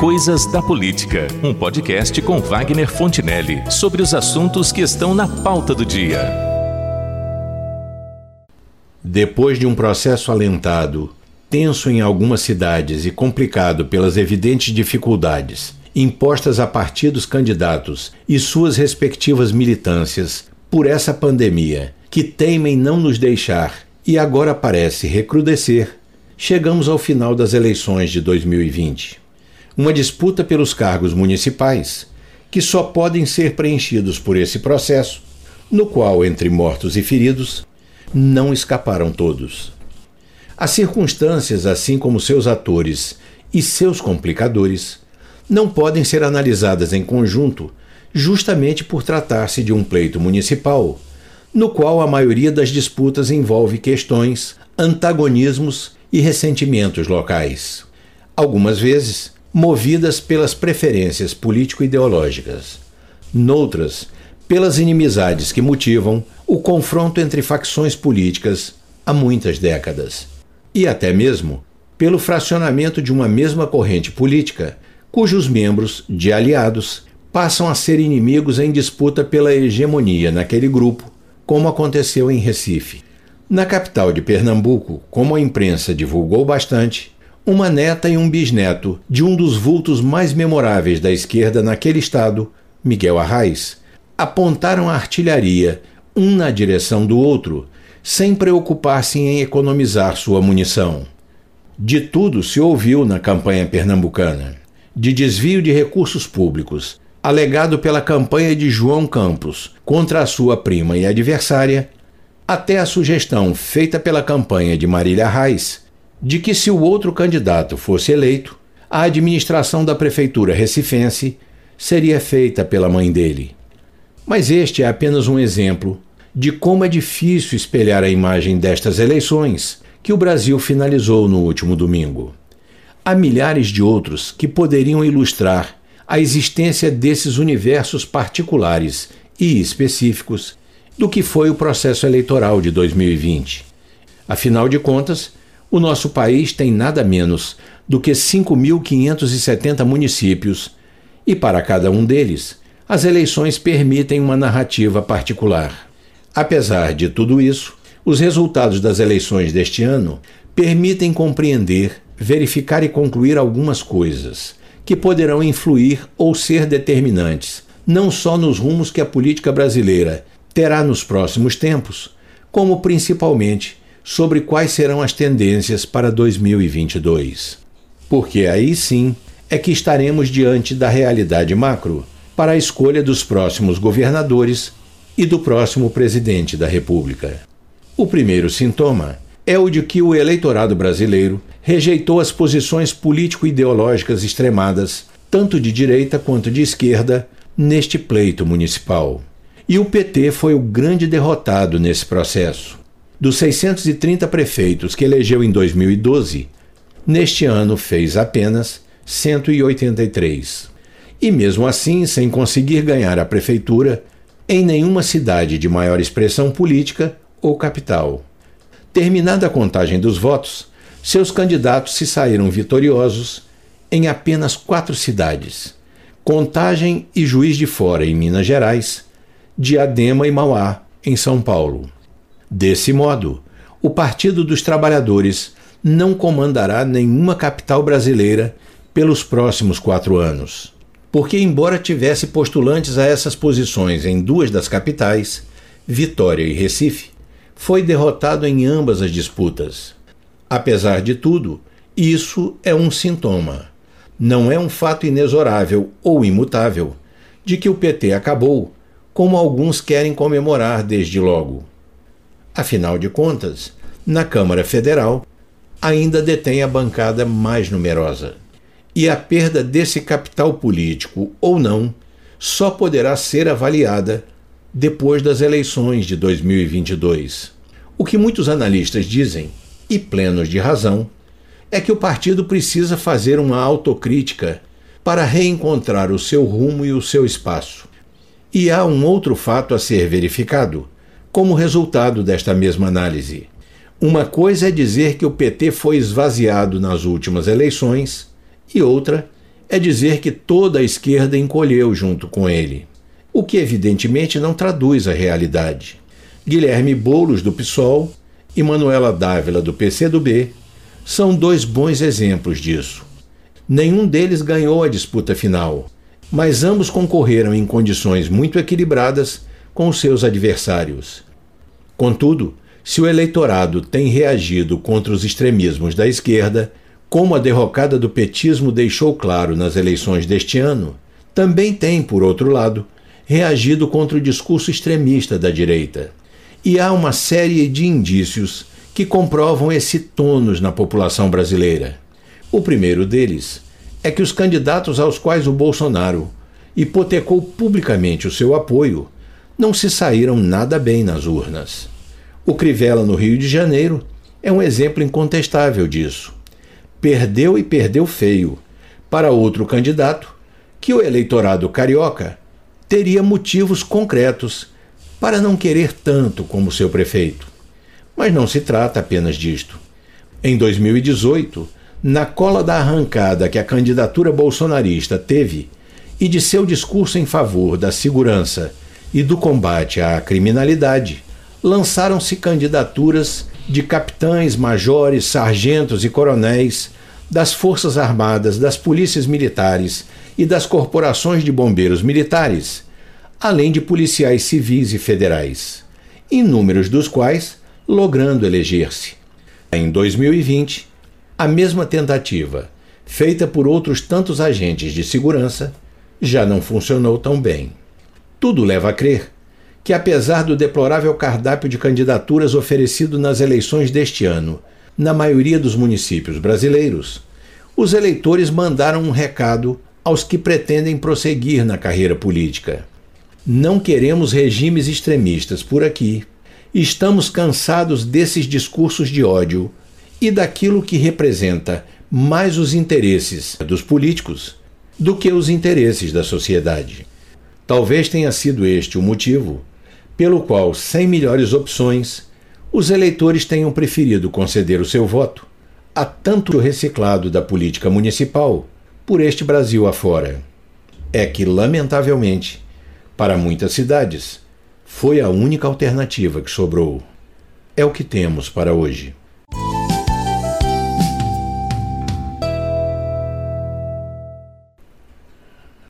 Coisas da Política, um podcast com Wagner Fontinelli sobre os assuntos que estão na pauta do dia. Depois de um processo alentado, tenso em algumas cidades e complicado pelas evidentes dificuldades impostas a partidos candidatos e suas respectivas militâncias por essa pandemia, que teimem não nos deixar e agora parece recrudescer, chegamos ao final das eleições de 2020. Uma disputa pelos cargos municipais, que só podem ser preenchidos por esse processo, no qual, entre mortos e feridos, não escaparam todos. As circunstâncias, assim como seus atores e seus complicadores, não podem ser analisadas em conjunto, justamente por tratar-se de um pleito municipal, no qual a maioria das disputas envolve questões, antagonismos e ressentimentos locais. Algumas vezes, movidas pelas preferências político-ideológicas. Noutras, pelas inimizades que motivam o confronto entre facções políticas há muitas décadas. E até mesmo pelo fracionamento de uma mesma corrente política cujos membros, de aliados, passam a ser inimigos em disputa pela hegemonia naquele grupo, como aconteceu em Recife. Na capital de Pernambuco, como a imprensa divulgou bastante, uma neta e um bisneto de um dos vultos mais memoráveis da esquerda naquele estado, Miguel Arraes, apontaram a artilharia, um na direção do outro, sem preocupar-se em economizar sua munição. De tudo se ouviu na campanha pernambucana de desvio de recursos públicos, alegado pela campanha de João Campos contra a sua prima e adversária, até a sugestão feita pela campanha de Marília Reis de que, se o outro candidato fosse eleito, a administração da prefeitura recifense seria feita pela mãe dele. Mas este é apenas um exemplo de como é difícil espelhar a imagem destas eleições que o Brasil finalizou no último domingo. Há milhares de outros que poderiam ilustrar a existência desses universos particulares e específicos do que foi o processo eleitoral de 2020. Afinal de contas, o nosso país tem nada menos do que 5.570 municípios e, para cada um deles, as eleições permitem uma narrativa particular. Apesar de tudo isso, os resultados das eleições deste ano permitem compreender verificar e concluir algumas coisas que poderão influir ou ser determinantes, não só nos rumos que a política brasileira terá nos próximos tempos, como principalmente sobre quais serão as tendências para 2022. Porque aí sim é que estaremos diante da realidade macro para a escolha dos próximos governadores e do próximo presidente da República. O primeiro sintoma é o de que o eleitorado brasileiro rejeitou as posições político-ideológicas extremadas, tanto de direita quanto de esquerda, neste pleito municipal. E o PT foi o grande derrotado nesse processo. Dos 630 prefeitos que elegeu em 2012, neste ano fez apenas 183. E mesmo assim, sem conseguir ganhar a prefeitura em nenhuma cidade de maior expressão política ou capital. Terminada a contagem dos votos, seus candidatos se saíram vitoriosos em apenas quatro cidades: Contagem e Juiz de Fora, em Minas Gerais, Diadema e Mauá, em São Paulo. Desse modo, o Partido dos Trabalhadores não comandará nenhuma capital brasileira pelos próximos quatro anos. Porque, embora tivesse postulantes a essas posições em duas das capitais, Vitória e Recife, foi derrotado em ambas as disputas. Apesar de tudo, isso é um sintoma. Não é um fato inexorável ou imutável de que o PT acabou, como alguns querem comemorar desde logo. Afinal de contas, na Câmara Federal, ainda detém a bancada mais numerosa. E a perda desse capital político ou não só poderá ser avaliada depois das eleições de 2022. O que muitos analistas dizem, e plenos de razão, é que o partido precisa fazer uma autocrítica para reencontrar o seu rumo e o seu espaço. E há um outro fato a ser verificado, como resultado desta mesma análise. Uma coisa é dizer que o PT foi esvaziado nas últimas eleições, e outra é dizer que toda a esquerda encolheu junto com ele, o que evidentemente não traduz a realidade. Guilherme Boulos, do PSOL, e Manuela Dávila, do PCdoB, são dois bons exemplos disso. Nenhum deles ganhou a disputa final, mas ambos concorreram em condições muito equilibradas com os seus adversários. Contudo, se o eleitorado tem reagido contra os extremismos da esquerda, como a derrocada do petismo deixou claro nas eleições deste ano, também tem, por outro lado, reagido contra o discurso extremista da direita. E há uma série de indícios que comprovam esse tônus na população brasileira. O primeiro deles é que os candidatos aos quais o Bolsonaro hipotecou publicamente o seu apoio não se saíram nada bem nas urnas. O Crivella, no Rio de Janeiro, é um exemplo incontestável disso. Perdeu e perdeu feio para outro candidato que o eleitorado carioca teria motivos concretos para não querer tanto como seu prefeito. Mas não se trata apenas disto. Em 2018, na cola da arrancada que a candidatura bolsonarista teve e de seu discurso em favor da segurança e do combate à criminalidade, lançaram-se candidaturas de capitães, majores, sargentos e coronéis das Forças Armadas, das polícias militares e das corporações de bombeiros militares além de policiais civis e federais, inúmeros dos quais logrando eleger-se. Em 2020, a mesma tentativa, feita por outros tantos agentes de segurança, já não funcionou tão bem. Tudo leva a crer que, apesar do deplorável cardápio de candidaturas oferecido nas eleições deste ano, na maioria dos municípios brasileiros, os eleitores mandaram um recado aos que pretendem prosseguir na carreira política. Não queremos regimes extremistas por aqui. Estamos cansados desses discursos de ódio e daquilo que representa mais os interesses dos políticos do que os interesses da sociedade. Talvez tenha sido este o motivo pelo qual, sem melhores opções, os eleitores tenham preferido conceder o seu voto a tanto reciclado da política municipal por este Brasil afora. É que, lamentavelmente, para muitas cidades, foi a única alternativa que sobrou. É o que temos para hoje.